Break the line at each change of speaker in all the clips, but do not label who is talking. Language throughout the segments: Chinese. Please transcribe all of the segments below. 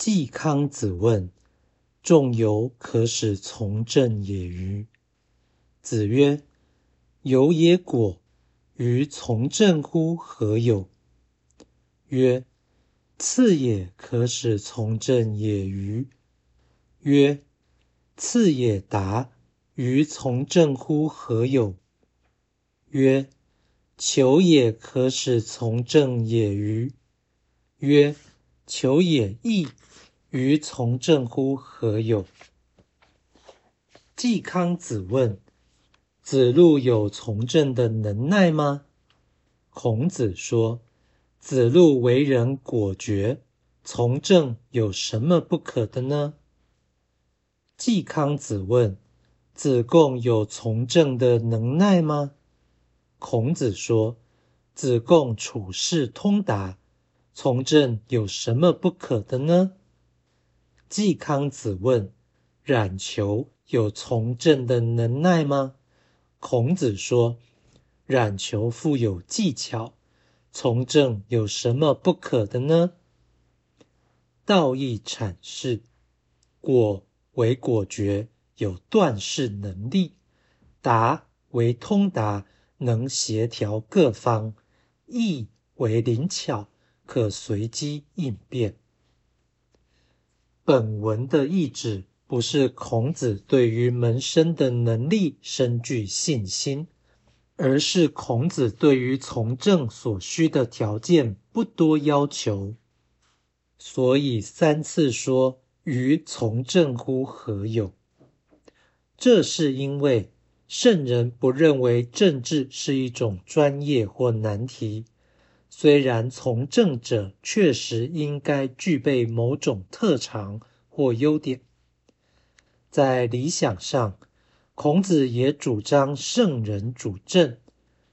季康子问：“仲由可使从政也与？”子曰：“由也果，于从政乎何有？”曰：“次也可使从政也与？”曰：“次也达，于从政乎何有？”曰：“求也可使从政也与？”曰：“求也易。”于从政乎何有？季康子问：子路有从政的能耐吗？孔子说：子路为人果决，从政有什么不可的呢？季康子问：子贡有从政的能耐吗？孔子说：子贡处事通达，从政有什么不可的呢？季康子问：“冉求有从政的能耐吗？”孔子说：“冉求富有技巧，从政有什么不可的呢？”道义阐释：果为果决，有断事能力；达为通达，能协调各方；义为灵巧，可随机应变。本文的意旨不是孔子对于门生的能力深具信心，而是孔子对于从政所需的条件不多要求，所以三次说“于从政乎何有”。这是因为圣人不认为政治是一种专业或难题。虽然从政者确实应该具备某种特长或优点，在理想上，孔子也主张圣人主政，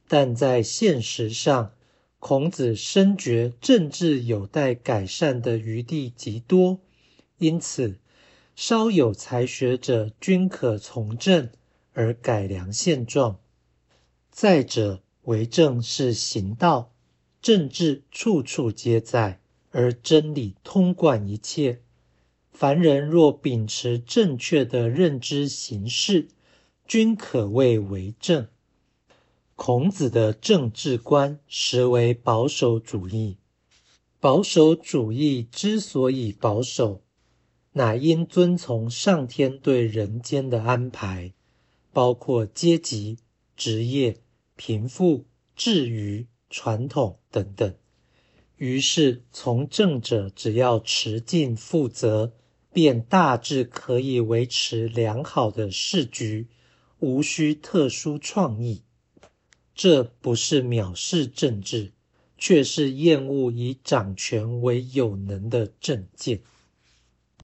但在现实上，孔子深觉政治有待改善的余地极多，因此，稍有才学者均可从政而改良现状。再者，为政是行道。政治处处皆在，而真理通贯一切。凡人若秉持正确的认知行事，均可谓为政。孔子的政治观实为保守主义。保守主义之所以保守，乃因遵从上天对人间的安排，包括阶级、职业、贫富、智愚。传统等等，于是从政者只要持尽负责，便大致可以维持良好的市局，无需特殊创意。这不是藐视政治，却是厌恶以掌权为有能的政见。